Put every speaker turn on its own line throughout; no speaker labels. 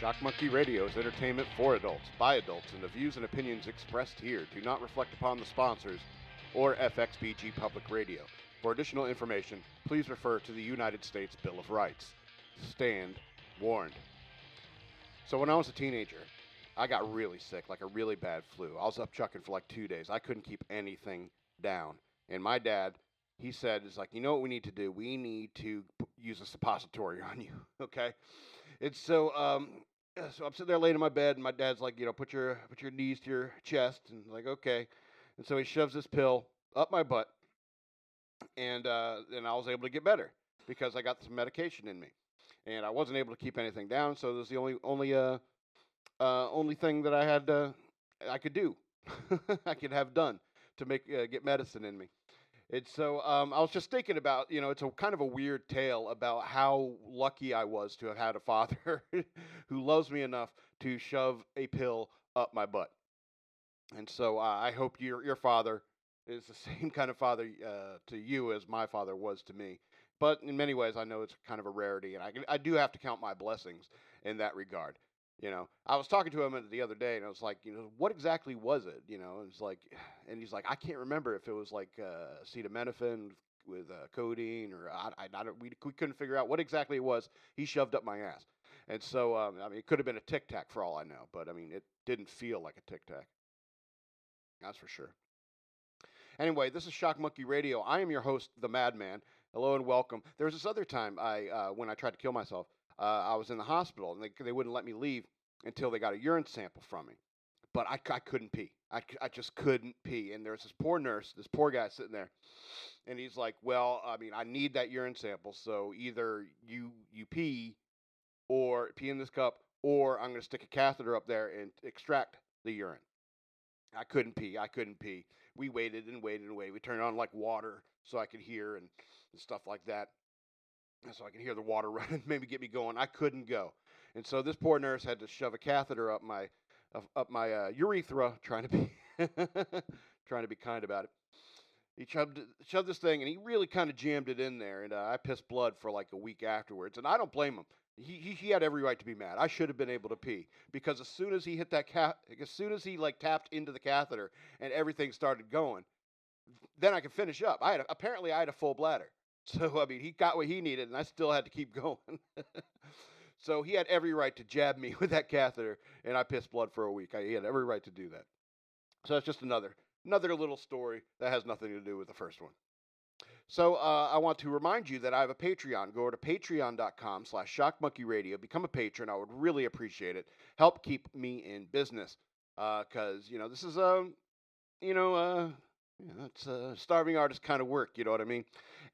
Shock Monkey Radio is entertainment for adults, by adults, and the views and opinions expressed here do not reflect upon the sponsors or FXBG Public Radio. For additional information, please refer to the United States Bill of Rights. Stand warned. So, when I was a teenager, I got really sick, like a really bad flu. I was up chucking for like two days. I couldn't keep anything down. And my dad, he said, is like, you know what we need to do? We need to use a suppository on you, okay? And so, um, so I'm sitting there laying in my bed, and my dad's like, you know, put your put your knees to your chest, and like, okay. And so he shoves this pill up my butt, and uh, and I was able to get better because I got some medication in me, and I wasn't able to keep anything down. So this was the only only uh, uh only thing that I had uh, I could do, I could have done to make uh, get medicine in me. And so um, I was just thinking about, you know, it's a kind of a weird tale about how lucky I was to have had a father who loves me enough to shove a pill up my butt. And so uh, I hope your your father is the same kind of father uh, to you as my father was to me. But in many ways, I know it's kind of a rarity, and I I do have to count my blessings in that regard. You know, I was talking to him the other day, and I was like, you know, what exactly was it? You know, and it's like, and he's like, I can't remember if it was like uh, acetaminophen with uh, codeine, or I, I, I we, we couldn't figure out what exactly it was. He shoved up my ass, and so um, I mean, it could have been a Tic Tac for all I know, but I mean, it didn't feel like a Tic Tac. That's for sure. Anyway, this is Shock Monkey Radio. I am your host, the Madman. Hello and welcome. There was this other time I, uh, when I tried to kill myself, Uh, I was in the hospital and they, they wouldn't let me leave until they got a urine sample from me. But I, I couldn't pee. I, I just couldn't pee. And there's this poor nurse, this poor guy sitting there, and he's like, "Well, I mean, I need that urine sample, so either you you pee, or pee in this cup, or I'm going to stick a catheter up there and extract the urine." I couldn't pee. I couldn't pee. We waited and waited and waited. We turned on like water so I could hear and, and stuff like that. So I could hear the water running, maybe get me going. I couldn't go. And so this poor nurse had to shove a catheter up my up my uh, urethra, trying to be trying to be kind about it. He shoved shoved this thing, and he really kind of jammed it in there, and uh, I pissed blood for like a week afterwards. And I don't blame him. He, he he had every right to be mad. I should have been able to pee because as soon as he hit that cat, as soon as he like tapped into the catheter and everything started going, then I could finish up. I had a, apparently I had a full bladder, so I mean he got what he needed, and I still had to keep going. So he had every right to jab me with that catheter, and I pissed blood for a week. I, he had every right to do that. So that's just another another little story that has nothing to do with the first one. So uh, I want to remind you that I have a Patreon. Go to patreon.com slash shockmonkeyradio. Become a patron. I would really appreciate it. Help keep me in business. Because, uh, you know, this is, a, you know, uh, you know, a starving artist kind of work. You know what I mean?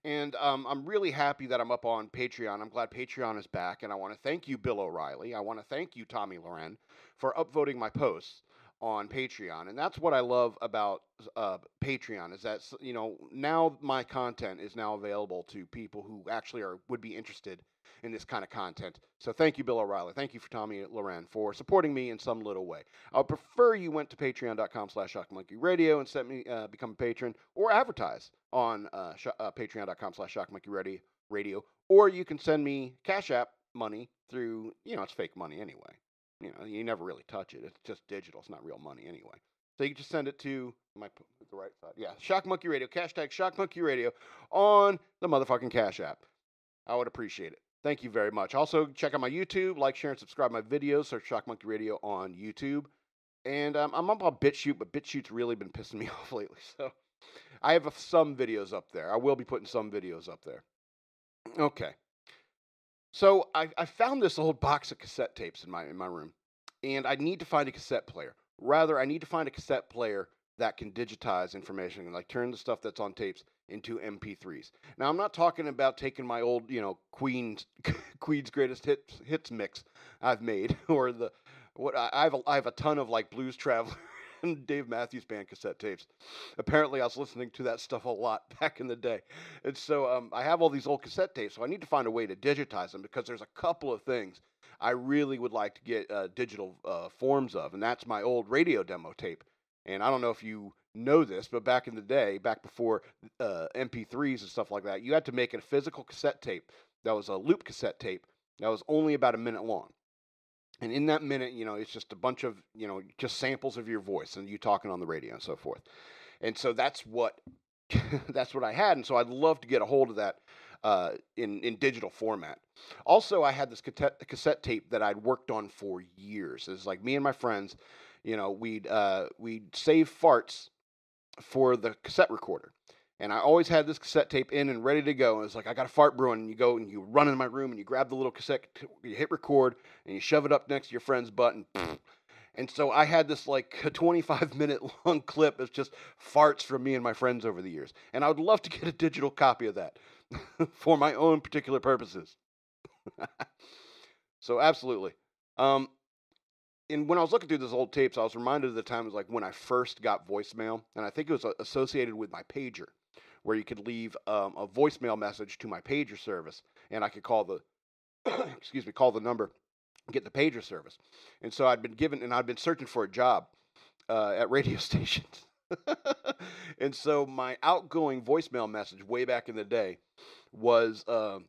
And um, I'm really happy that I'm up on Patreon. I'm glad Patreon is back. And I want to thank you, Bill O'Reilly. I want to thank you, Tommy Loren, for upvoting my posts on Patreon. And that's what I love about uh, Patreon is that, you know, now my content is now available to people who actually are would be interested in this kind of content. So thank you, Bill O'Reilly. Thank you for Tommy Loren for supporting me in some little way. I would prefer you went to patreon.com slash shockmonkeyradio and sent me uh, become a patron or advertise on uh, sh- uh, patreon.com slash shockmonkeyradio. Or you can send me Cash App money through, you know, it's fake money anyway. You know, you never really touch it. It's just digital. It's not real money anyway. So you can just send it to my the right side. Yeah, Shock Monkey Radio. Hashtag Shock Monkey Radio on the motherfucking Cash App. I would appreciate it. Thank you very much. Also, check out my YouTube, like, share, and subscribe my videos. Search Shock Monkey Radio on YouTube. And um, I'm up on BitChute, but BitChute's really been pissing me off lately. So I have some videos up there. I will be putting some videos up there. Okay. So I, I found this old box of cassette tapes in my in my room, and I need to find a cassette player. Rather, I need to find a cassette player that can digitize information and like turn the stuff that's on tapes into MP3s. Now, I'm not talking about taking my old, you know, Queen's Queen's greatest hits hits mix I've made, or the what I have a, I have a ton of like Blues Traveler and Dave Matthews Band cassette tapes. Apparently, I was listening to that stuff a lot back in the day, and so um, I have all these old cassette tapes. So I need to find a way to digitize them because there's a couple of things I really would like to get uh, digital uh, forms of, and that's my old radio demo tape. And I don't know if you know this, but back in the day, back before uh, MP3s and stuff like that, you had to make a physical cassette tape that was a loop cassette tape that was only about a minute long. And in that minute, you know, it's just a bunch of, you know, just samples of your voice and you talking on the radio and so forth. And so that's what that's what I had. And so I'd love to get a hold of that uh, in in digital format. Also, I had this cassette, tape that I'd worked on for years. It's like me and my friends, you know, we'd uh, we'd save farts for the cassette recorder. And I always had this cassette tape in and ready to go. And it's like, I got a fart brewing. And you go and you run in my room and you grab the little cassette, you hit record, and you shove it up next to your friend's butt. And, and so I had this like a 25 minute long clip of just farts from me and my friends over the years. And I would love to get a digital copy of that for my own particular purposes. so, absolutely. Um, and when I was looking through those old tapes, I was reminded of the times like when I first got voicemail, and I think it was associated with my pager, where you could leave um, a voicemail message to my pager service, and I could call the excuse me call the number, get the pager service. And so I'd been given, and I'd been searching for a job uh, at radio stations. and so my outgoing voicemail message way back in the day was uh,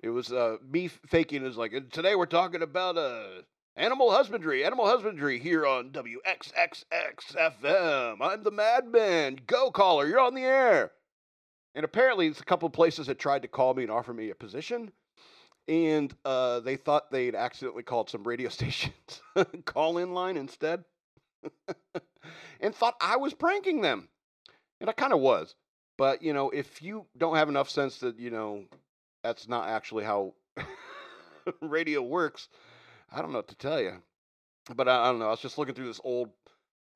it was uh, me faking as like today we're talking about uh, Animal husbandry, animal husbandry here on WXXX I'm the madman. Go caller, you're on the air. And apparently, it's a couple places that tried to call me and offer me a position. And uh, they thought they'd accidentally called some radio stations call in line instead. and thought I was pranking them. And I kind of was. But, you know, if you don't have enough sense that, you know, that's not actually how radio works, I don't know what to tell you, but I, I don't know. I was just looking through this old,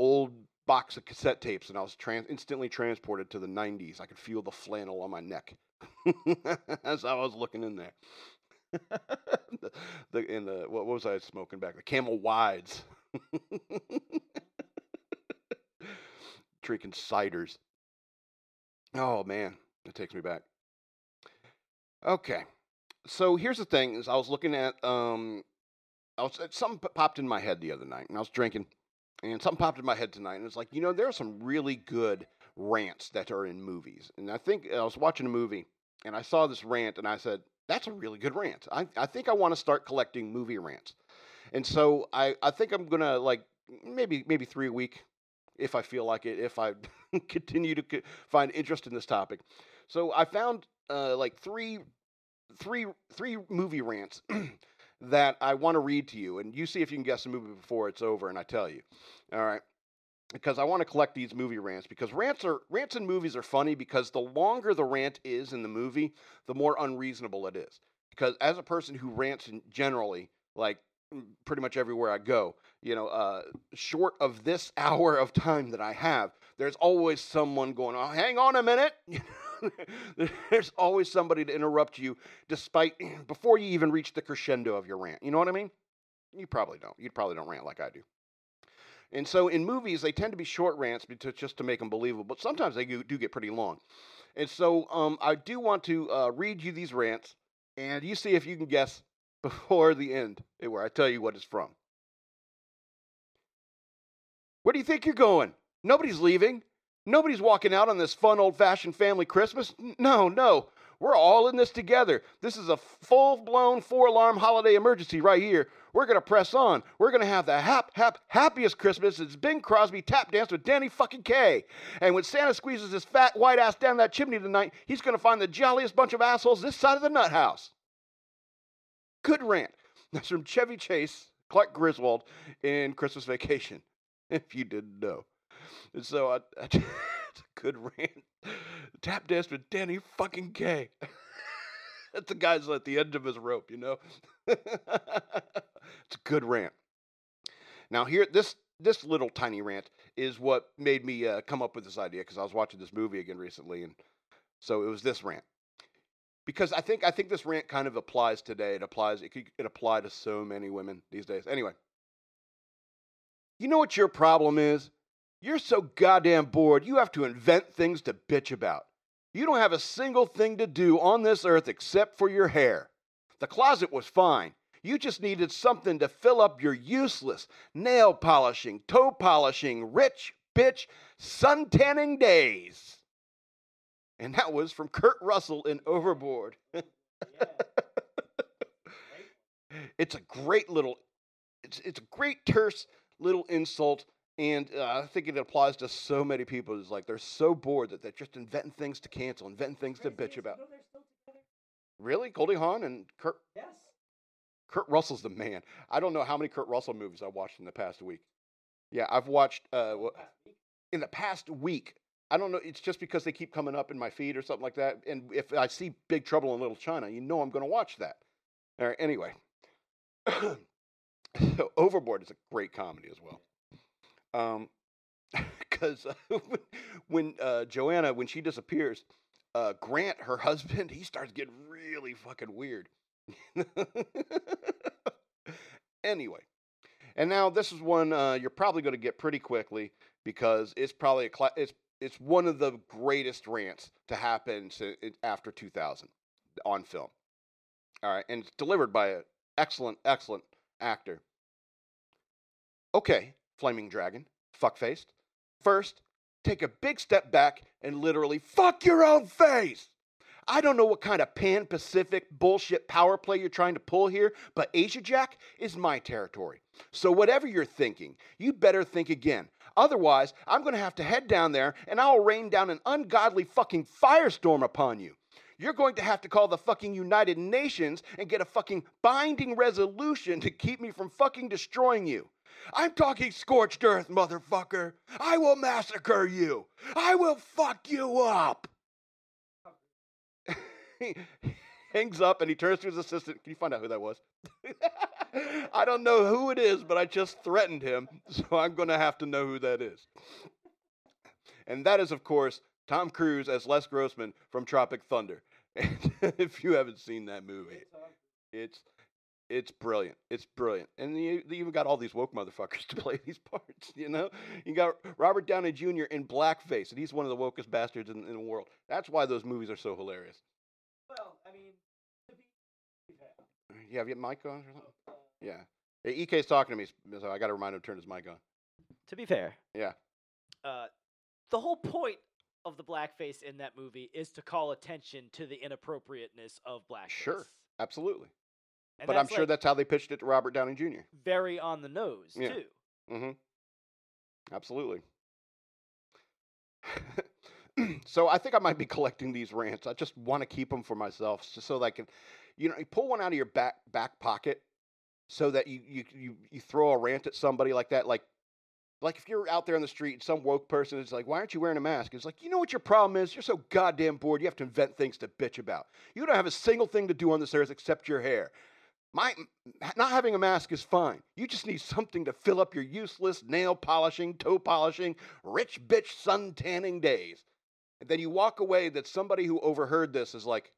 old box of cassette tapes, and I was trans- instantly transported to the '90s. I could feel the flannel on my neck as I was looking in there. the, the in the what, what was I smoking back? The Camel Wides, drinking ciders. Oh man, it takes me back. Okay, so here's the thing: is I was looking at um, I was uh, something popped in my head the other night, and I was drinking, and something popped in my head tonight, and it's like you know there are some really good rants that are in movies, and I think I was watching a movie, and I saw this rant, and I said that's a really good rant. I I think I want to start collecting movie rants, and so I I think I'm gonna like maybe maybe three a week if I feel like it, if I continue to find interest in this topic. So I found uh, like three, three, three movie rants that I want to read to you, and you see if you can guess the movie before it's over, and I tell you. All right. Because I want to collect these movie rants because rants are rants in movies are funny because the longer the rant is in the movie, the more unreasonable it is. Because as a person who rants generally, like mm, pretty much everywhere I go, you know, uh, short of this hour of time that I have, there's always someone going, "Oh, hang on a minute." There's always somebody to interrupt you, despite before you even reach the crescendo of your rant. You know what I mean? You probably don't. You probably don't rant like I do. And so in movies, they tend to be short rants just to make them believable, but sometimes they do get pretty long. And so um, I do want to uh, read you these rants, and you see if you can guess before the end where I tell you what it's from. Where do you think you're going? Nobody's leaving. Nobody's walking out on this fun old fashioned family Christmas. No, no. We're all in this together. This is a full blown four alarm holiday emergency right here. We're going to press on. We're going to have the hap, hap, happiest Christmas since Bing Crosby tap danced with Danny fucking Kaye. And when Santa squeezes his fat white ass down that chimney tonight, he's going to find the jolliest bunch of assholes this side of the nut house. Good rant. That's from Chevy Chase, Clark Griswold in Christmas Vacation, if you didn't know. And so I, I it's a good rant. Tap dance with Danny fucking Kaye. That's the guy's at the end of his rope, you know. it's a good rant. Now here, this this little tiny rant is what made me uh, come up with this idea because I was watching this movie again recently, and so it was this rant. Because I think I think this rant kind of applies today. It applies. It could it apply to so many women these days. Anyway, you know what your problem is? You're so goddamn bored, you have to invent things to bitch about. You don't have a single thing to do on this earth except for your hair. The closet was fine. You just needed something to fill up your useless nail polishing, toe polishing, rich bitch sun tanning days. And that was from Kurt Russell in Overboard. it's a great little it's it's a great terse little insult, and uh, I think it applies to so many people. It's like they're so bored that they're just inventing things to cancel, inventing things to bitch about. Really, Goldie Hawn and Kurt
Yes.
Kurt Russell's the man. I don't know how many Kurt Russell movies I watched in the past week. Yeah, I've watched uh, in the past week. I don't know. It's just because they keep coming up in my feed or something like that. And if I see Big Trouble in Little China, you know I'm going to watch that. All right. Anyway, Overboard is a great comedy as well. Um, because when uh, Joanna, when she disappears, uh, Grant, her husband, he starts getting really fucking weird. anyway, and now this is one uh, you're probably going to get pretty quickly because it's probably a cla- it's it's one of the greatest rants to happen to, after 2000 on film. All right, and it's delivered by an excellent, excellent actor. Okay, Flaming Dragon, fuckfaced. First, take a big step back and literally fuck your own face. I don't know what kind of pan Pacific bullshit power play you're trying to pull here, but Asia Jack is my territory. So, whatever you're thinking, you better think again. Otherwise, I'm going to have to head down there and I'll rain down an ungodly fucking firestorm upon you. You're going to have to call the fucking United Nations and get a fucking binding resolution to keep me from fucking destroying you. I'm talking scorched earth, motherfucker. I will massacre you. I will fuck you up. he hangs up and he turns to his assistant. Can you find out who that was? I don't know who it is, but I just threatened him, so I'm going to have to know who that is. And that is, of course, Tom Cruise as Les Grossman from Tropic Thunder. And if you haven't seen that movie, it's it's brilliant. It's brilliant. And you, you even got all these woke motherfuckers to play these parts, you know? You got Robert Downey Jr. in blackface, and he's one of the wokest bastards in, in the world. That's why those movies are so hilarious.
Well, I mean, to be fair,
You have your mic on or something? Yeah. Hey, EK's talking to me, so I got to remind him to turn his mic on.
to be fair,
Yeah.
uh, the whole point of the blackface in that movie is to call attention to the inappropriateness of blackface.
Sure. Absolutely.
And
but I'm sure
like,
that's how they pitched it to Robert Downey Jr.
very on the nose
Yeah.
too.
Mm-hmm. Absolutely. so I think I might be collecting these rants. I just want to keep them for myself, just so that I can, you know, you pull one out of your back back pocket, so that you you you, you throw a rant at somebody like that, like. Like if you're out there on the street, and some woke person is like, "Why aren't you wearing a mask?" It's like, you know what your problem is? You're so goddamn bored. You have to invent things to bitch about. You don't have a single thing to do on this earth except your hair. My not having a mask is fine. You just need something to fill up your useless nail polishing, toe polishing, rich bitch sun tanning days. And then you walk away that somebody who overheard this is like,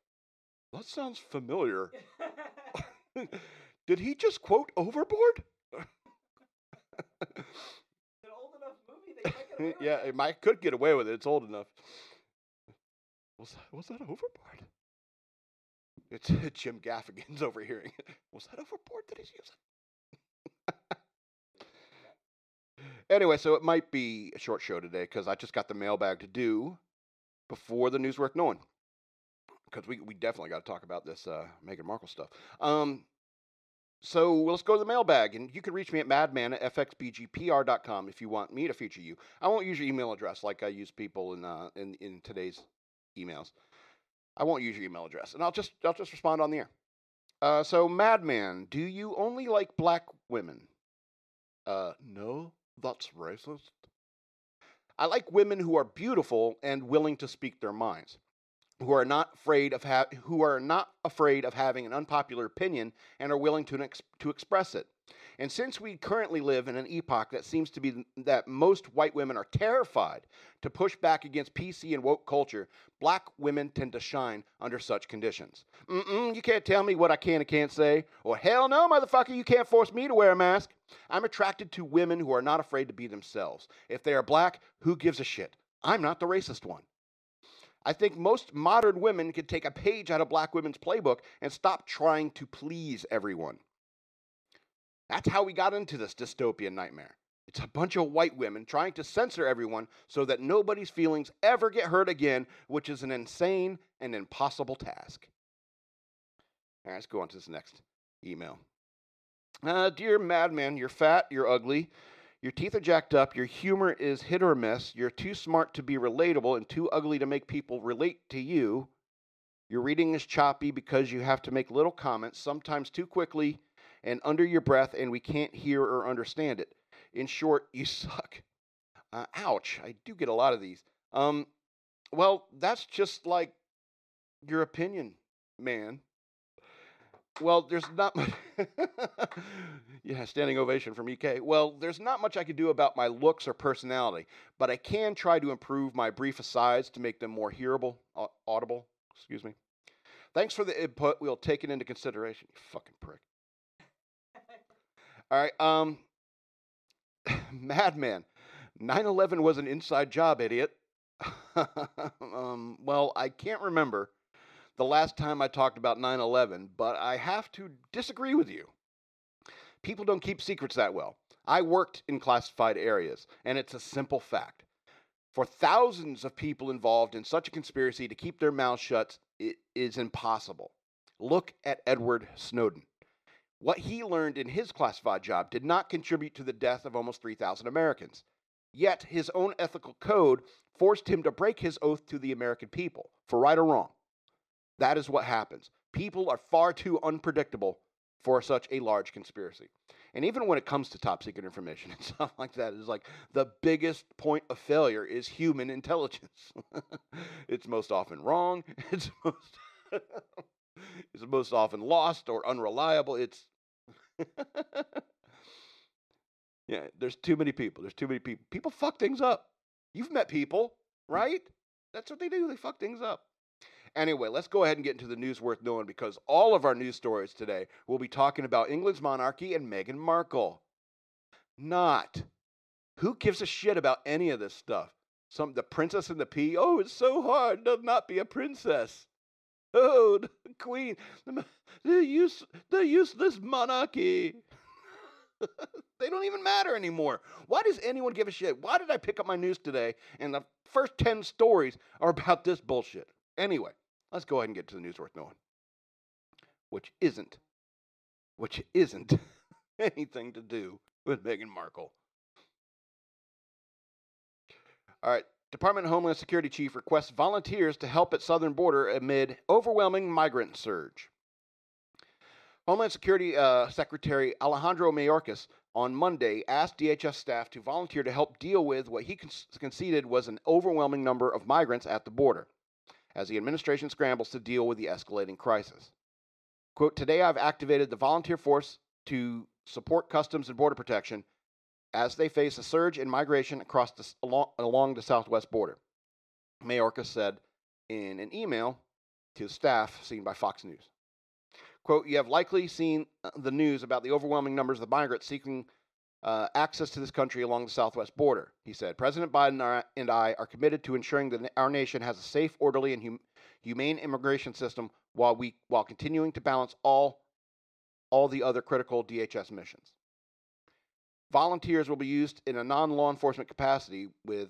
that sounds familiar. Did he just quote overboard?
An old enough movie that you might get away with
yeah,
it.
it might could get away with it. It's old enough. Was that, was that overboard? It's Jim Gaffigan's overhearing. Was that overboard that he's using? anyway, so it might be a short show today because I just got the mailbag to do before the news worth knowing. Because we, we definitely got to talk about this uh, Meghan Markle stuff. Um, so let's go to the mailbag, and you can reach me at madman at fxbgpr.com if you want me to feature you. I won't use your email address like I use people in uh, in, in today's emails. I won't use your email address, and I'll just I'll just respond on the air. Uh, so, Madman, do you only like black women? Uh, no, that's racist. I like women who are beautiful and willing to speak their minds, who are not afraid of ha- who are not afraid of having an unpopular opinion and are willing to ex- to express it. And since we currently live in an epoch that seems to be that most white women are terrified to push back against PC and woke culture, black women tend to shine under such conditions. Mm-mm, you can't tell me what I can and can't say. Or hell no, motherfucker, you can't force me to wear a mask. I'm attracted to women who are not afraid to be themselves. If they are black, who gives a shit? I'm not the racist one. I think most modern women could take a page out of black women's playbook and stop trying to please everyone. That's how we got into this dystopian nightmare. It's a bunch of white women trying to censor everyone so that nobody's feelings ever get hurt again, which is an insane and impossible task. All right, let's go on to this next email. Uh, dear madman, you're fat, you're ugly, your teeth are jacked up, your humor is hit or miss, you're too smart to be relatable and too ugly to make people relate to you. Your reading is choppy because you have to make little comments, sometimes too quickly and under your breath, and we can't hear or understand it. In short, you suck. Uh, ouch, I do get a lot of these. Um, well, that's just like your opinion, man. Well, there's not much. yeah, standing ovation from UK. Well, there's not much I can do about my looks or personality, but I can try to improve my brief asides to make them more hearable, audible. Excuse me. Thanks for the input. We'll take it into consideration. You fucking prick. All right. Um, Madman. 9 11 was an inside job, idiot. um, well, I can't remember the last time I talked about 9 11, but I have to disagree with you. People don't keep secrets that well. I worked in classified areas, and it's a simple fact. For thousands of people involved in such a conspiracy to keep their mouths shut, it is impossible. Look at Edward Snowden. What he learned in his classified job did not contribute to the death of almost 3,000 Americans. Yet his own ethical code forced him to break his oath to the American people, for right or wrong. That is what happens. People are far too unpredictable for such a large conspiracy. And even when it comes to top secret information and stuff like that, it's like the biggest point of failure is human intelligence. it's most often wrong. It's most it's most often lost or unreliable. It's yeah, there's too many people. There's too many people. People fuck things up. You've met people, mm. right? That's what they do. They fuck things up. Anyway, let's go ahead and get into the news worth knowing because all of our news stories today will be talking about England's monarchy and Meghan Markle. Not. Who gives a shit about any of this stuff? Some the princess and the pea. Oh, it's so hard to not be a princess. Oh, the queen, the, the, use, the useless monarchy. they don't even matter anymore. Why does anyone give a shit? Why did I pick up my news today and the first 10 stories are about this bullshit? Anyway, let's go ahead and get to the news worth knowing. Which isn't, which isn't anything to do with Meghan Markle. All right, Department of Homeland Security chief requests volunteers to help at southern border amid overwhelming migrant surge. Homeland Security uh, Secretary Alejandro Mayorkas on Monday asked DHS staff to volunteer to help deal with what he con- conceded was an overwhelming number of migrants at the border, as the administration scrambles to deal with the escalating crisis. Quote, Today I've activated the volunteer force to support Customs and Border Protection as they face a surge in migration across the, along, along the southwest border. Mayorkas said in an email to staff seen by Fox News. Quote, You have likely seen uh, the news about the overwhelming numbers of the migrants seeking uh, access to this country along the southwest border, he said. President Biden and I are committed to ensuring that our nation has a safe, orderly, and hum- humane immigration system while, we, while continuing to balance all, all the other critical DHS missions. Volunteers will be used in a non law enforcement capacity with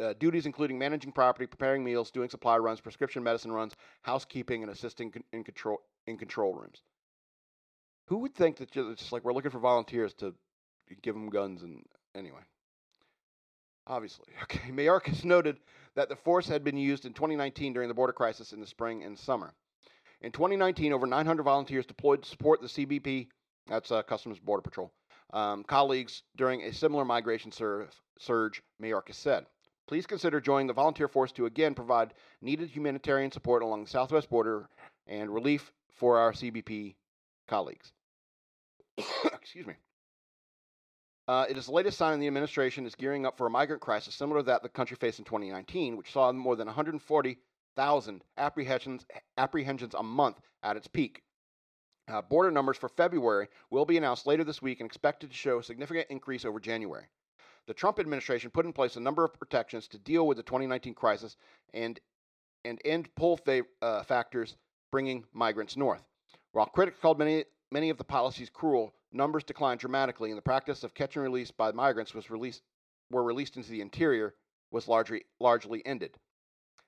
uh, duties including managing property, preparing meals, doing supply runs, prescription medicine runs, housekeeping, and assisting in control in control rooms. Who would think that it's just like we're looking for volunteers to give them guns and anyway? Obviously, okay. Mayorkas noted that the force had been used in 2019 during the border crisis in the spring and summer. In 2019, over 900 volunteers deployed to support the CBP, that's uh, Customs Border Patrol, um, colleagues during a similar migration sur- surge, Mayorkas said. Please consider joining the volunteer force to again provide needed humanitarian support along the southwest border and relief for our CBP colleagues. Excuse me. Uh, it is the latest sign the administration is gearing up for a migrant crisis similar to that the country faced in 2019, which saw more than 140,000 apprehensions, apprehensions a month at its peak. Uh, border numbers for February will be announced later this week and expected to show a significant increase over January. The Trump administration put in place a number of protections to deal with the 2019 crisis and and end pull fa- uh, factors bringing migrants north. While critics called many many of the policies cruel, numbers declined dramatically, and the practice of catch and release by migrants was released were released into the interior was largely largely ended.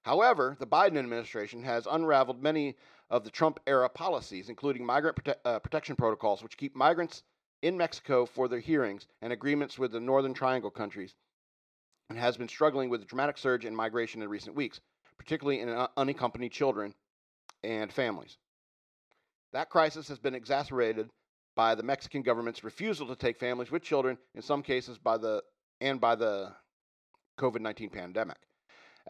However, the Biden administration has unraveled many of the Trump era policies, including migrant prote- uh, protection protocols, which keep migrants in Mexico for their hearings and agreements with the Northern Triangle countries and has been struggling with a dramatic surge in migration in recent weeks, particularly in uh, unaccompanied children and families. That crisis has been exacerbated by the Mexican government's refusal to take families with children, in some cases by the and by the COVID-19 pandemic.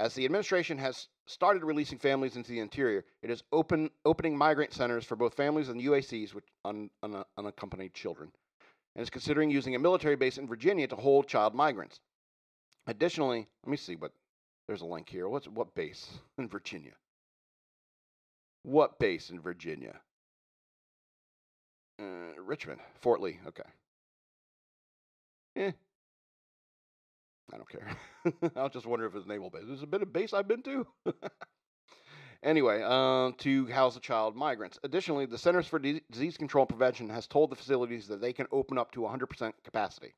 As the administration has started releasing families into the interior, it is open, opening migrant centers for both families and UACs with un, un, unaccompanied children, and is considering using a military base in Virginia to hold child migrants. Additionally, let me see what there's a link here. What's what base in Virginia? What base in Virginia? Uh, Richmond, Fort Lee. Okay. Eh, I don't care. I was just wonder if it's naval base. There's a bit of base I've been to. anyway, uh, to house the child migrants. Additionally, the Centers for Disease Control and Prevention has told the facilities that they can open up to 100% capacity.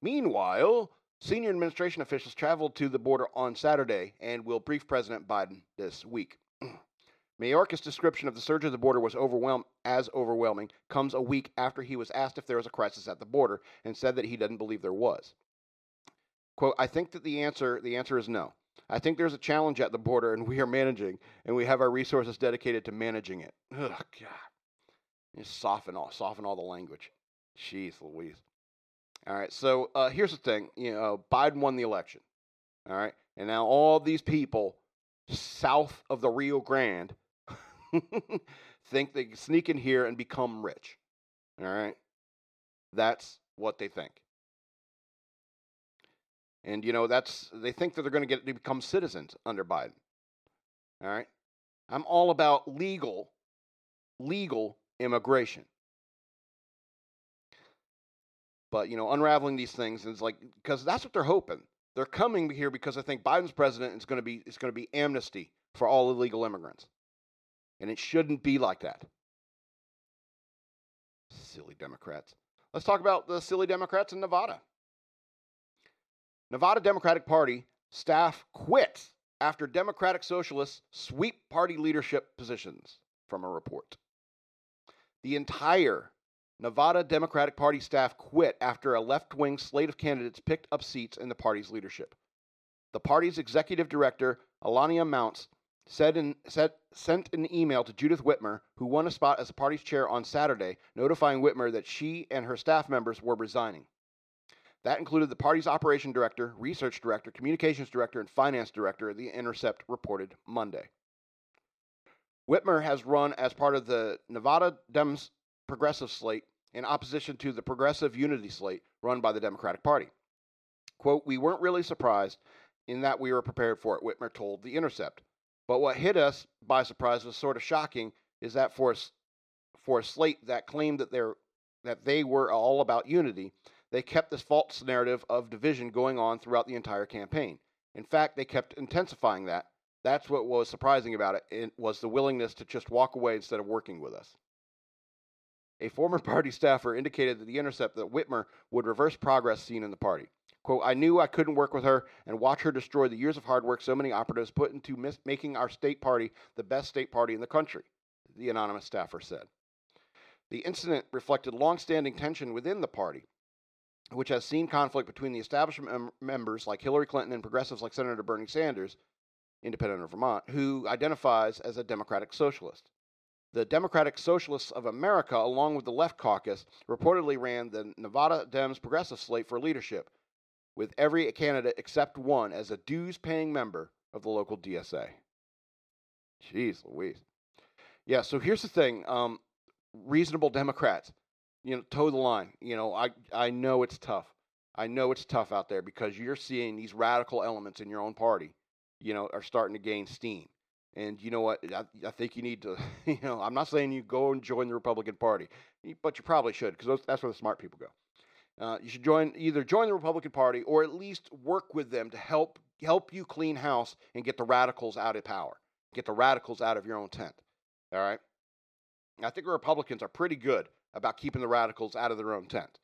Meanwhile, senior administration officials traveled to the border on Saturday and will brief President Biden this week. Mayorkas' description of the surge of the border was overwhelm- as overwhelming comes a week after he was asked if there was a crisis at the border and said that he doesn't believe there was. Quote, I think that the answer the answer is no. I think there's a challenge at the border and we are managing and we have our resources dedicated to managing it. Ugh, God. Just soften all soften all the language. Jeez Louise. All right, so uh, here's the thing. You know, Biden won the election. All right, and now all these people south of the Rio Grande think they can sneak in here and become rich. All right, that's what they think. And you know, that's they think that they're going to get to become citizens under Biden. All right? I'm all about legal legal immigration. But, you know, unraveling these things is like because that's what they're hoping. They're coming here because I think Biden's president is going to be is going to be amnesty for all illegal immigrants. And it shouldn't be like that. Silly Democrats. Let's talk about the silly Democrats in Nevada. Nevada Democratic Party staff quit after Democratic Socialists sweep party leadership positions, from a report. The entire Nevada Democratic Party staff quit after a left wing slate of candidates picked up seats in the party's leadership. The party's executive director, Alana Mounce, said in, said, sent an email to Judith Whitmer, who won a spot as the party's chair on Saturday, notifying Whitmer that she and her staff members were resigning. That included the party's operation director, research director, communications director, and finance director, the Intercept reported Monday. Whitmer has run as part of the Nevada Dems progressive slate in opposition to the progressive unity slate run by the Democratic Party. Quote, We weren't really surprised in that we were prepared for it, Whitmer told The Intercept. But what hit us by surprise was sort of shocking is that for a, for a slate that claimed that, that they were all about unity, they kept this false narrative of division going on throughout the entire campaign. In fact, they kept intensifying that. That's what was surprising about it, it was the willingness to just walk away instead of working with us. A former party staffer indicated to The Intercept that Whitmer would reverse progress seen in the party. Quote, I knew I couldn't work with her and watch her destroy the years of hard work so many operatives put into mis- making our state party the best state party in the country, the anonymous staffer said. The incident reflected long-standing tension within the party, which has seen conflict between the establishment mem- members like Hillary Clinton and progressives like Senator Bernie Sanders, independent of Vermont, who identifies as a Democratic Socialist. The Democratic Socialists of America, along with the Left Caucus, reportedly ran the Nevada Dems progressive slate for leadership, with every candidate except one as a dues paying member of the local DSA. Jeez Louise. Yeah, so here's the thing um, reasonable Democrats you know, toe the line. You know, I I know it's tough. I know it's tough out there because you're seeing these radical elements in your own party, you know, are starting to gain steam. And you know what? I, I think you need to, you know, I'm not saying you go and join the Republican Party, but you probably should because that's where the smart people go. Uh, you should join either join the Republican Party or at least work with them to help help you clean house and get the radicals out of power, get the radicals out of your own tent. All right. I think Republicans are pretty good about keeping the radicals out of their own tent.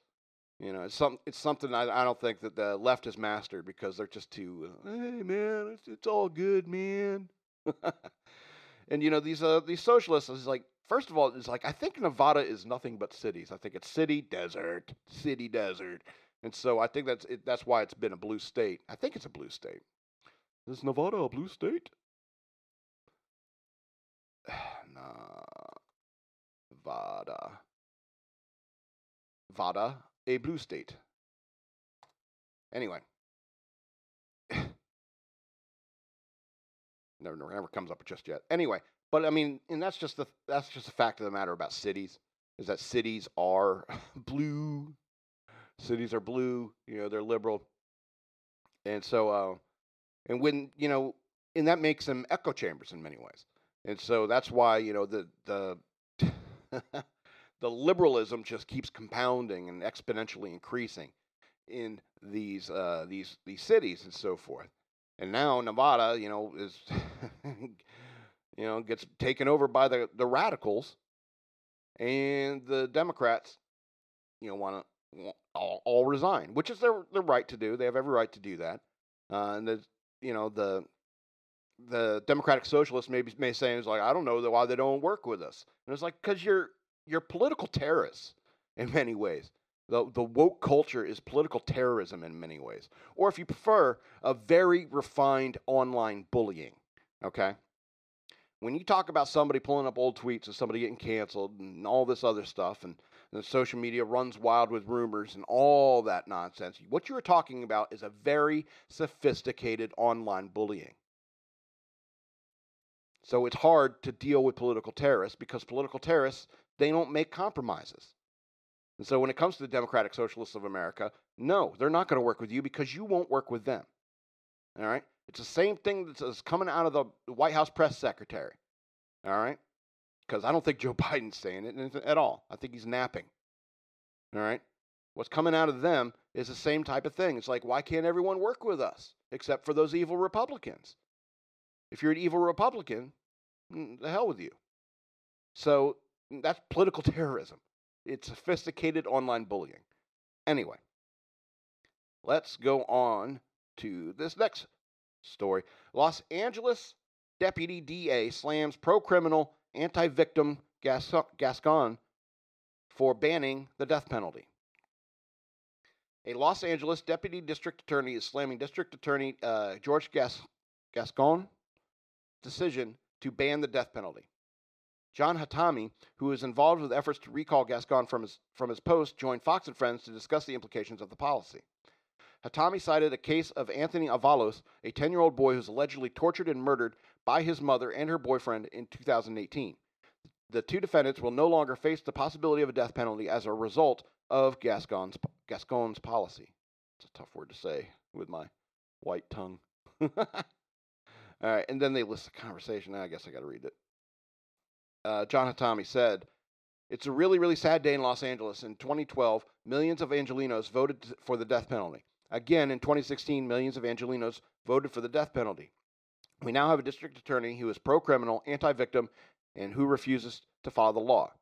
You know, it's some it's something I, I don't think that the left has mastered because they're just too. Uh, hey man, it's, it's all good, man. and you know these uh, these socialists is like first of all, it's like I think Nevada is nothing but cities. I think it's city, desert, city, desert, and so I think that's it, that's why it's been a blue state. I think it's a blue state. Is Nevada a blue state? Nevada. Vada, a blue state. Anyway. never, never comes up just yet. Anyway, but I mean, and that's just the that's just a fact of the matter about cities is that cities are blue. Cities are blue. You know, they're liberal, and so uh, and when you know, and that makes them echo chambers in many ways. And so that's why you know the the the liberalism just keeps compounding and exponentially increasing in these uh, these these cities and so forth. And now Nevada, you know, is you know gets taken over by the the radicals, and the Democrats, you know, want to all, all resign, which is their their right to do. They have every right to do that. Uh, and the you know the the Democratic Socialists maybe may say is like I don't know why they don't work with us. And it's like because you're you're political terrorists in many ways. The, the woke culture is political terrorism in many ways. Or if you prefer, a very refined online bullying. Okay? When you talk about somebody pulling up old tweets and somebody getting canceled and all this other stuff, and, and social media runs wild with rumors and all that nonsense, what you're talking about is a very sophisticated online bullying. So it's hard to deal with political terrorists because political terrorists, they don't make compromises. And so when it comes to the Democratic Socialists of America, no, they're not going to work with you because you won't work with them. All right? It's the same thing that's coming out of the White House press secretary. All right? Because I don't think Joe Biden's saying it at all. I think he's napping. All right? What's coming out of them is the same type of thing. It's like, why can't everyone work with us except for those evil Republicans? If you're an evil Republican, Mm, the hell with you. So that's political terrorism. It's sophisticated online bullying. Anyway, let's go on to this next story. Los Angeles deputy DA slams pro criminal, anti victim Gascon for banning the death penalty. A Los Angeles deputy district attorney is slamming district attorney uh, George Gas- Gascon decision to ban the death penalty. John Hatami, who is involved with efforts to recall Gascon from his, from his post, joined Fox and Friends to discuss the implications of the policy. Hatami cited a case of Anthony Avalos, a 10 year old boy who was allegedly tortured and murdered by his mother and her boyfriend in 2018. The two defendants will no longer face the possibility of a death penalty as a result of Gascon's, Gascon's policy. It's a tough word to say with my white tongue. All right, and then they list the conversation. I guess I got to read it. Uh, John Hatami said, It's a really, really sad day in Los Angeles. In 2012, millions of Angelenos voted for the death penalty. Again, in 2016, millions of Angelenos voted for the death penalty. We now have a district attorney who is pro criminal, anti victim, and who refuses to follow the law.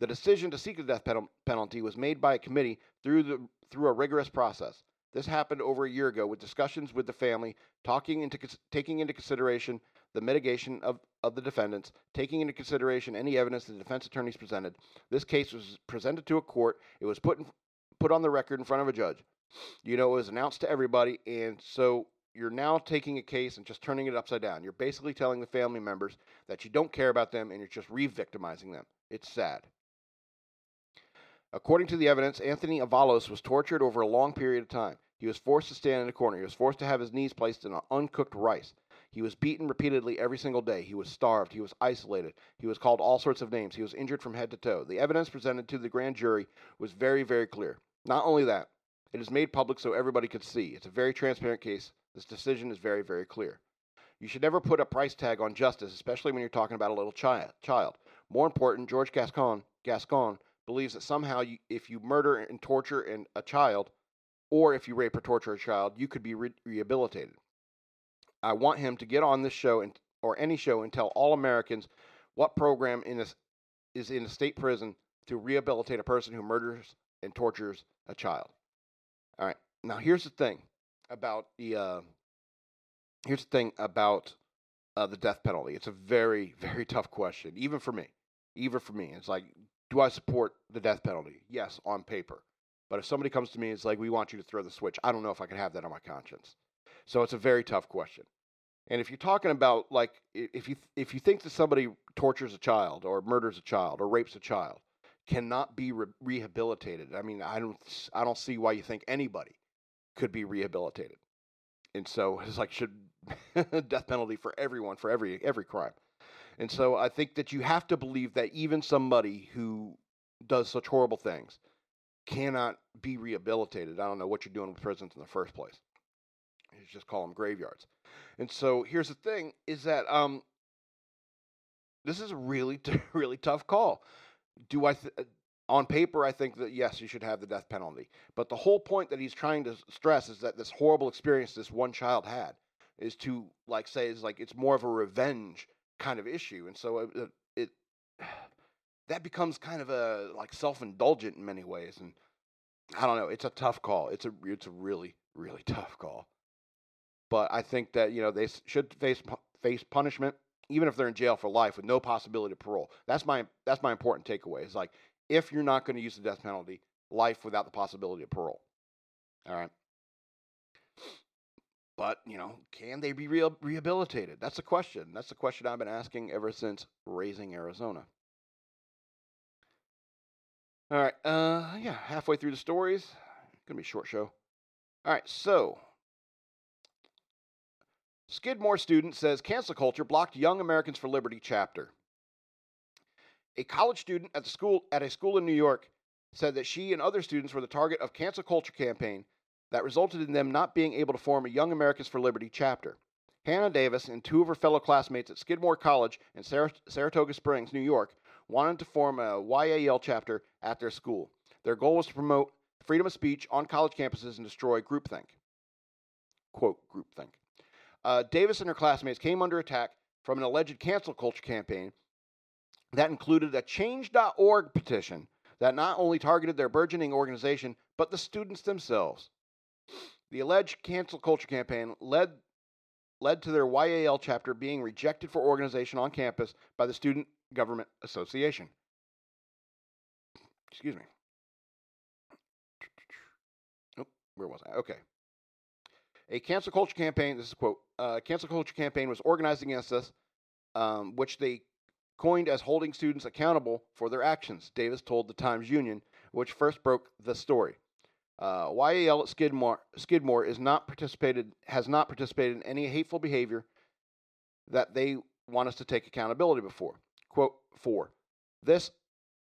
The decision to seek the death penalty was made by a committee through, the, through a rigorous process. This happened over a year ago with discussions with the family, talking into, taking into consideration the mitigation of, of the defendants, taking into consideration any evidence the defense attorneys presented. This case was presented to a court. It was put in, put on the record in front of a judge. You know, it was announced to everybody, and so you're now taking a case and just turning it upside down. You're basically telling the family members that you don't care about them and you're just re-victimizing them. It's sad. According to the evidence, Anthony Avalos was tortured over a long period of time. He was forced to stand in a corner. He was forced to have his knees placed in uncooked rice. He was beaten repeatedly every single day. He was starved. He was isolated. He was called all sorts of names. He was injured from head to toe. The evidence presented to the grand jury was very, very clear. Not only that, it is made public so everybody could see. It's a very transparent case. This decision is very, very clear. You should never put a price tag on justice, especially when you're talking about a little child. More important, George Gascon, Gascon believes that somehow, you, if you murder and torture a child, or if you rape or torture a child, you could be re- rehabilitated. I want him to get on this show and, or any show and tell all Americans what program in is in a state prison to rehabilitate a person who murders and tortures a child. All right. Now here's the thing about the uh, here's the thing about uh, the death penalty. It's a very very tough question, even for me. even for me. It's like, do I support the death penalty? Yes, on paper. But if somebody comes to me, and it's like, we want you to throw the switch. I don't know if I can have that on my conscience. So it's a very tough question. And if you're talking about like if you if you think that somebody tortures a child or murders a child or rapes a child cannot be re- rehabilitated, I mean, I don't I don't see why you think anybody could be rehabilitated. And so it's like should death penalty for everyone for every every crime. And so I think that you have to believe that even somebody who does such horrible things cannot be rehabilitated. I don't know what you're doing with prisons in the first place. Just call them graveyards. And so here's the thing: is that um, this is a really, really tough call. Do I, th- uh, on paper, I think that yes, you should have the death penalty. But the whole point that he's trying to stress is that this horrible experience this one child had is to like say is like it's more of a revenge kind of issue, and so it, it, it that becomes kind of a like self-indulgent in many ways, and I don't know. It's a tough call. It's a it's a really really tough call. But I think that you know they should face face punishment, even if they're in jail for life with no possibility of parole. That's my that's my important takeaway. Is like if you're not going to use the death penalty, life without the possibility of parole. All right. But you know, can they be re- rehabilitated? That's the question. That's the question I've been asking ever since raising Arizona. All right. Uh, yeah, halfway through the stories. Gonna be a short show. All right. So Skidmore student says cancel culture blocked Young Americans for Liberty chapter. A college student at the school at a school in New York said that she and other students were the target of cancel culture campaign that resulted in them not being able to form a Young Americans for Liberty chapter. Hannah Davis and two of her fellow classmates at Skidmore College in Saratoga Springs, New York, wanted to form a YAL chapter at their school. Their goal was to promote freedom of speech on college campuses and destroy groupthink. Quote, groupthink uh, Davis and her classmates came under attack from an alleged cancel culture campaign that included a change.org petition that not only targeted their burgeoning organization, but the students themselves. The alleged cancel culture campaign led, led to their YAL chapter being rejected for organization on campus by the Student Government Association. Excuse me. Oh, where was I? Okay. A cancel culture campaign, this is a quote, uh, cancel culture campaign was organized against us, um, which they coined as holding students accountable for their actions, Davis told the Times Union, which first broke the story. Uh, YAL at Skidmore, Skidmore is not participated, has not participated in any hateful behavior that they want us to take accountability before. Quote, four. this,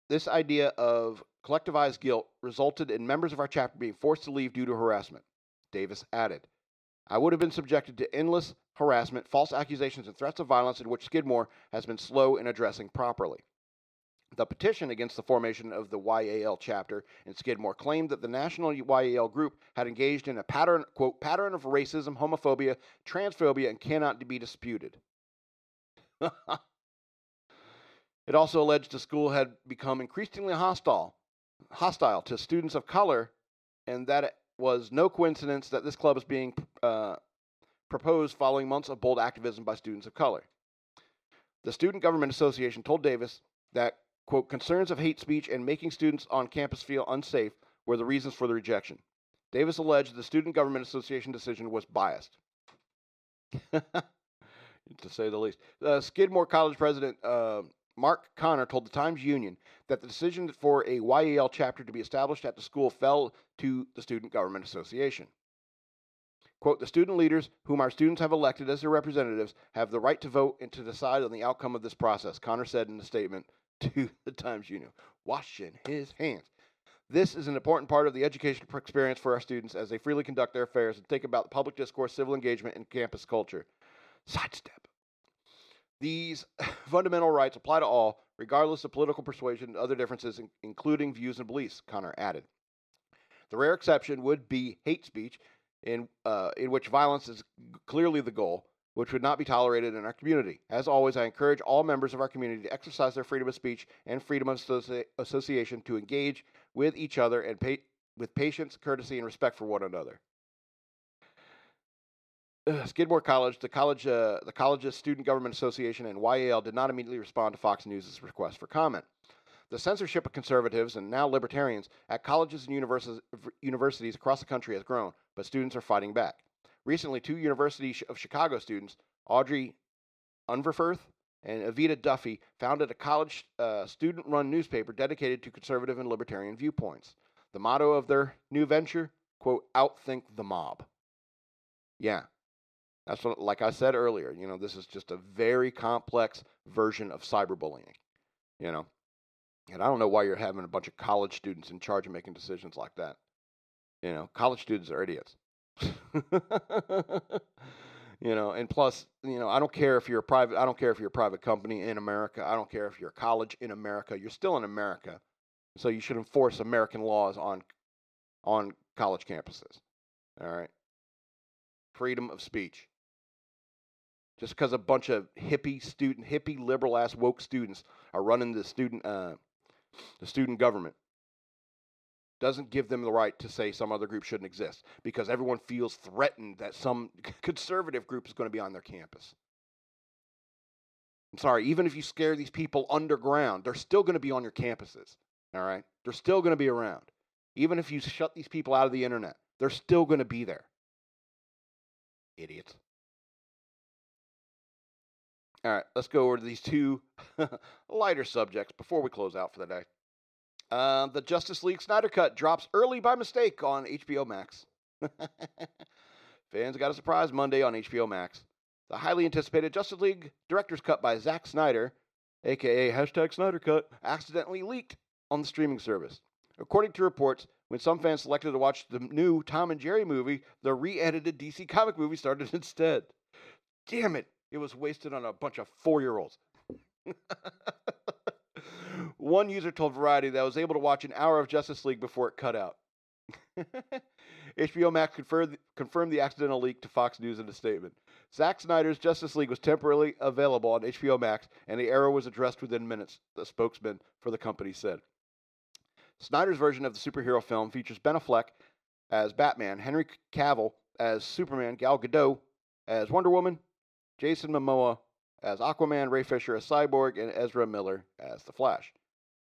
this idea of collectivized guilt resulted in members of our chapter being forced to leave due to harassment, Davis added. I would have been subjected to endless harassment, false accusations, and threats of violence in which Skidmore has been slow in addressing properly. The petition against the formation of the YAL chapter in Skidmore claimed that the national YAL group had engaged in a pattern, quote, pattern of racism, homophobia, transphobia, and cannot be disputed. it also alleged the school had become increasingly hostile, hostile to students of color, and that was no coincidence that this club is being uh, proposed following months of bold activism by students of color. The Student Government Association told Davis that, quote, concerns of hate speech and making students on campus feel unsafe were the reasons for the rejection. Davis alleged the Student Government Association decision was biased. to say the least. Uh, Skidmore College president uh, Marc Conner told the Times Union that the decision for a YAL chapter to be established at the school fell to the Student Government Association. Quote, the student leaders whom our students have elected as their representatives have the right to vote and to decide on the outcome of this process, Conner said in a statement to the Times Union, washing his hands. This is an important part of the educational experience for our students as they freely conduct their affairs and think about the public discourse, civil engagement, and campus culture. Sidestep. These fundamental rights apply to all, regardless of political persuasion and other differences, including views and beliefs, Conner added. The rare exception would be hate speech, in, uh, in which violence is clearly the goal, which would not be tolerated in our community. As always, I encourage all members of our community to exercise their freedom of speech and freedom of associ- association to engage with each other and pay- with patience, courtesy, and respect for one another. Skidmore College, the college, uh, the college's Student Government Association, and YAL did not immediately respond to Fox News' request for comment. The censorship of conservatives and now libertarians at colleges and universities, across the country has grown, but students are fighting back. Recently, two University of Chicago students, Audrey Unverferth and Evita Duffy, founded a college uh, student run newspaper dedicated to conservative and libertarian viewpoints. The motto of their new venture, quote, outthink the mob. Yeah. That's what, like I said earlier, you know, this is just a very complex version of cyberbullying, you know. And I don't know why you're having a bunch of college students in charge of making decisions like that. You know, college students are idiots. you know, and plus, you know, I don't care if you're a private I don't care if you're a private company in America. I don't care if you're a college in America. You're still in America. So you should enforce American laws on on college campuses. All right. Freedom of speech. Just because a bunch of hippie student, hippie liberal ass woke students are running the student uh, the student government doesn't give them the right to say some other group shouldn't exist because everyone feels threatened that some conservative group is going to be on their campus. I'm sorry, even if you scare these people underground, they're still going to be on your campuses. All right? They're still going to be around. Even if you shut these people out of the internet, they're still going to be there. Idiots. All right, let's go over to these two lighter subjects before we close out for the day. Uh, the Justice League Snyder Cut drops early by mistake on HBO Max. Fans got a surprise Monday on HBO Max. The highly anticipated Justice League Director's Cut by Zack Snyder, aka hashtag Snyder Cut, accidentally leaked on the streaming service. According to reports, when some fans selected to watch the new Tom and Jerry movie, the re edited DC comic movie started instead. Damn it! It was wasted on a bunch of four year olds. One user told Variety that I was able to watch an hour of Justice League before it cut out. HBO Max confirmed, confirmed the accidental leak to Fox News in a statement. Zack Snyder's Justice League was temporarily available on HBO Max, and the error was addressed within minutes, the spokesman for the company said. Snyder's version of the superhero film features Ben Affleck as Batman, Henry Cavill as Superman, Gal Gadot as Wonder Woman, Jason Momoa as Aquaman, Ray Fisher as Cyborg, and Ezra Miller as The Flash.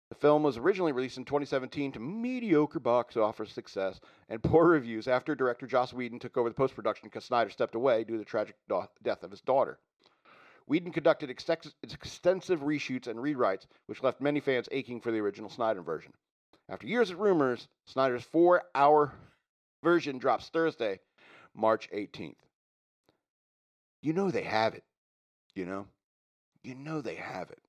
The film was originally released in 2017 to mediocre box office success and poor reviews after director Joss Whedon took over the post production because Snyder stepped away due to the tragic do- death of his daughter. Whedon conducted ex- extensive reshoots and rewrites, which left many fans aching for the original Snyder version. After years of rumors, Snyder's four hour version drops Thursday, March 18th you know they have it. You know, you know they have it.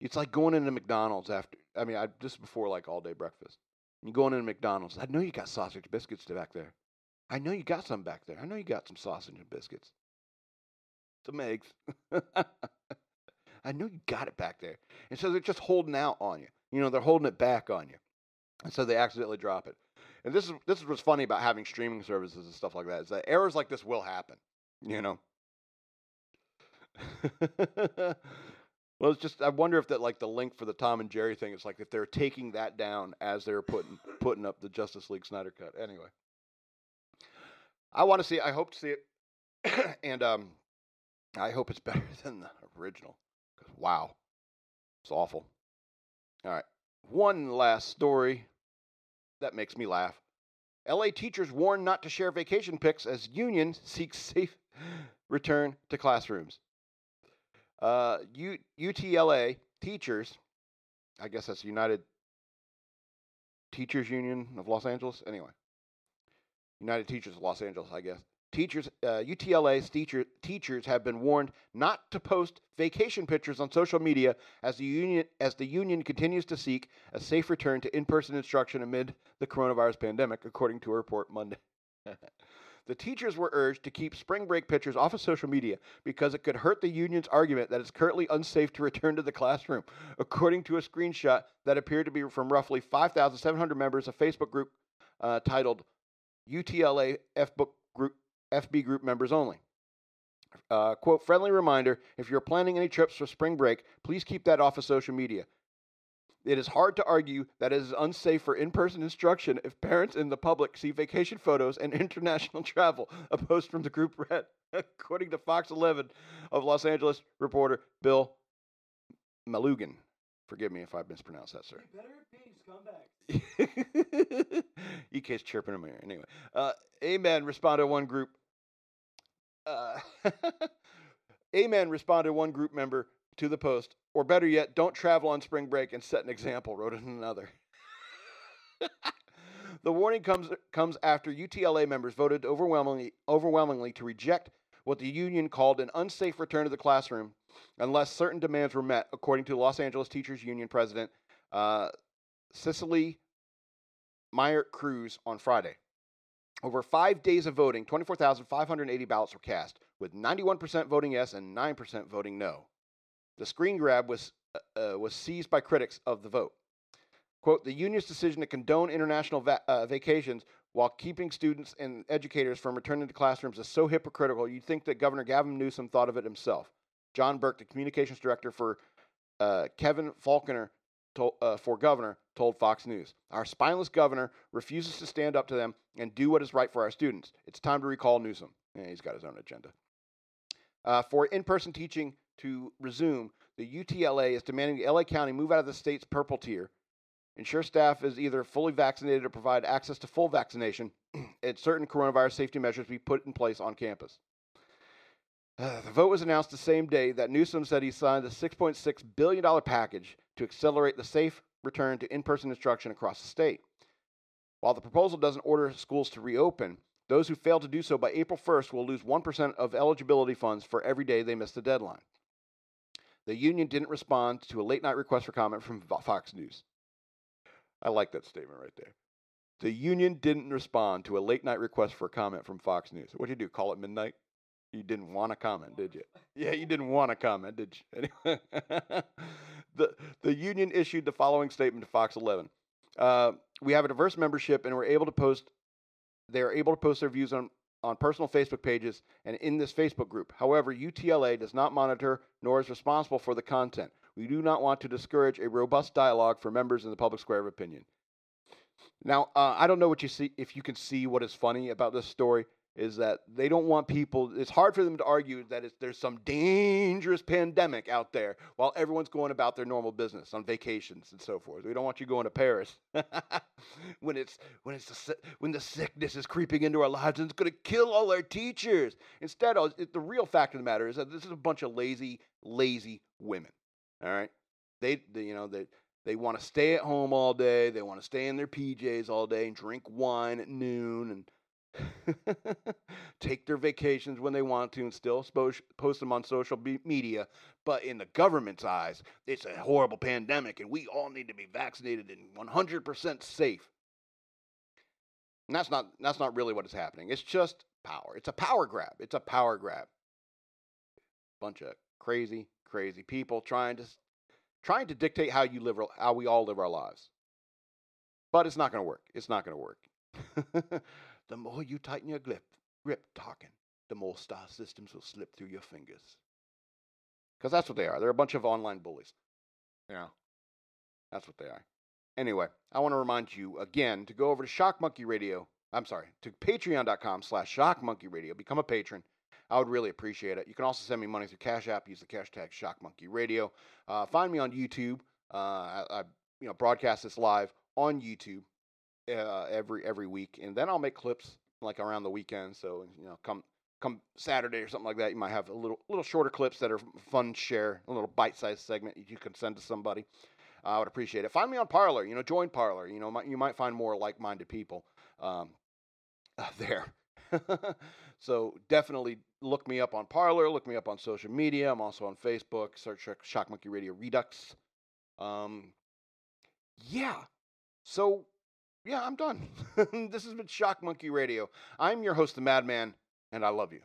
It's like going into McDonald's after. I mean, I just before like all day breakfast. You going into McDonald's. I know you got sausage biscuits back there. I know you got some back there. I know you got some sausage and biscuits. Some eggs. I know you got it back there. And so they're just holding out on you. You know, they're holding it back on you. And so they accidentally drop it. And this is this is what's funny about having streaming services and stuff like that is that errors like this will happen. You know, well, it's just I wonder if that like the link for the Tom and Jerry thing is like if they're taking that down as they're putting putting up the Justice League Snyder cut. Anyway, I want to see. I hope to see it, and um, I hope it's better than the original. Wow, it's awful. All right, one last story that makes me laugh. LA teachers warn not to share vacation pics as union seeks safe return to classrooms. Uh, U- UTLA teachers, I guess that's United Teachers Union of Los Angeles. Anyway, United Teachers of Los Angeles, I guess. Teachers, uh, UTLA's teacher, teachers have been warned not to post vacation pictures on social media as the union as the union continues to seek a safe return to in-person instruction amid the coronavirus pandemic, according to a report Monday. The teachers were urged to keep spring break pictures off of social media because it could hurt the union's argument that it's currently unsafe to return to the classroom, according to a screenshot that appeared to be from roughly 5,700 members of Facebook group uh, titled UTLA FBook group, FB group members only. Uh, quote, friendly reminder if you're planning any trips for spring break, please keep that off of social media. It is hard to argue that it is unsafe for in person instruction if parents and the public see vacation photos and international travel, a post from the group read. According to Fox 11 of Los Angeles reporter Bill Melugin. Forgive me if I mispronounced that, sir. You EK's chirping him here. Anyway, uh, Amen responded one group. Uh, Amen responded one group member to the post, or better yet, don't travel on spring break and set an example, wrote another. the warning comes comes after UTLA members voted overwhelmingly overwhelmingly to reject what the union called an unsafe return to the classroom unless certain demands were met, according to Los Angeles Teachers Union President uh, Cecily Myart Cruz on Friday. Over five days of voting, 24,580 ballots were cast, with 91% voting yes and 9% voting no. The screen grab was, uh, uh, was seized by critics of the vote. Quote, the union's decision to condone international va- uh, vacations while keeping students and educators from returning to classrooms is so hypocritical, you'd think that Governor Gavin Newsom thought of it himself. John Burke, the communications director for uh, Kevin Faulconer told, uh, for governor, told Fox News. Our spineless governor refuses to stand up to them and do what is right for our students. It's time to recall Newsom. Yeah, he's got his own agenda. Uh, for in person teaching to resume, the UTLA is demanding the LA County move out of the state's purple tier, ensure staff is either fully vaccinated or provide access to full vaccination, and certain coronavirus safety measures be put in place on campus. Uh, the vote was announced the same day that Newsom said he signed a $6.6 billion package to accelerate the safe return to in person instruction across the state. While the proposal doesn't order schools to reopen, those who fail to do so by April 1st will lose 1% of eligibility funds for every day they miss the deadline. The union didn't respond to a late night request for comment from Fox News. I like that statement right there. The union didn't respond to a late night request for comment from Fox News. What'd you do? Call it midnight? You didn't want to comment, did you? Yeah, you didn't want to comment, did you? Anyway, the the union issued the following statement to Fox 11. Uh, we have a diverse membership, and we're able to post. They are able to post their views on on personal Facebook pages and in this Facebook group. However, UTLA does not monitor nor is responsible for the content. We do not want to discourage a robust dialogue for members in the public square of opinion. Now, uh, I don't know what you see if you can see what is funny about this story is that they don't want people it's hard for them to argue that there's some dangerous pandemic out there while everyone's going about their normal business on vacations and so forth. We don't want you going to paris when it's when it's the, when the sickness is creeping into our lives and it's going to kill all our teachers. Instead the real fact of the matter is that this is a bunch of lazy lazy women all right? They, they you know they they want to stay at home all day they want to stay in their pjs all day and drink wine at noon and take their vacations when they want to and still post them on social media. But in the government's eyes, it's a horrible pandemic and we all need to be vaccinated and 100% safe. And that's not, that's not really what is happening. It's just power. It's a power grab. It's a power grab. Bunch of crazy, crazy people trying to trying to dictate how you live how we all live our lives. But it's not going to work. It's not going to work. the more you tighten your grip, grip Tarkin, the more star systems will slip through your fingers. Because that's what they are. They're a bunch of online bullies. Yeah. That's what they are. Anyway, I want to remind you again to go over to Shock Monkey Radio. I'm sorry, to patreon.com slash Shock Monkey Radio. Become a patron. I would really appreciate it. You can also send me money through Cash App. Use the hashtag Shock Monkey Radio. Uh, find me on YouTube. Uh, I, I, you know broadcast this live on YouTube uh, every every week, and then I'll make clips like around the weekend. So you know, come come Saturday or something like that, you might have a little little shorter clips that are fun to share, a little bite sized segment you can send to somebody. Uh, I would appreciate it. Find me on Parler. You know, join Parler. You know, you might find more like minded people um, uh, there. so definitely look me up on Parler. Look me up on social media. I'm also on Facebook. Search Shock Monkey Radio Redux. Um, yeah. So yeah, I'm done. this has been Shock Monkey Radio. I'm your host, the Madman, and I love you.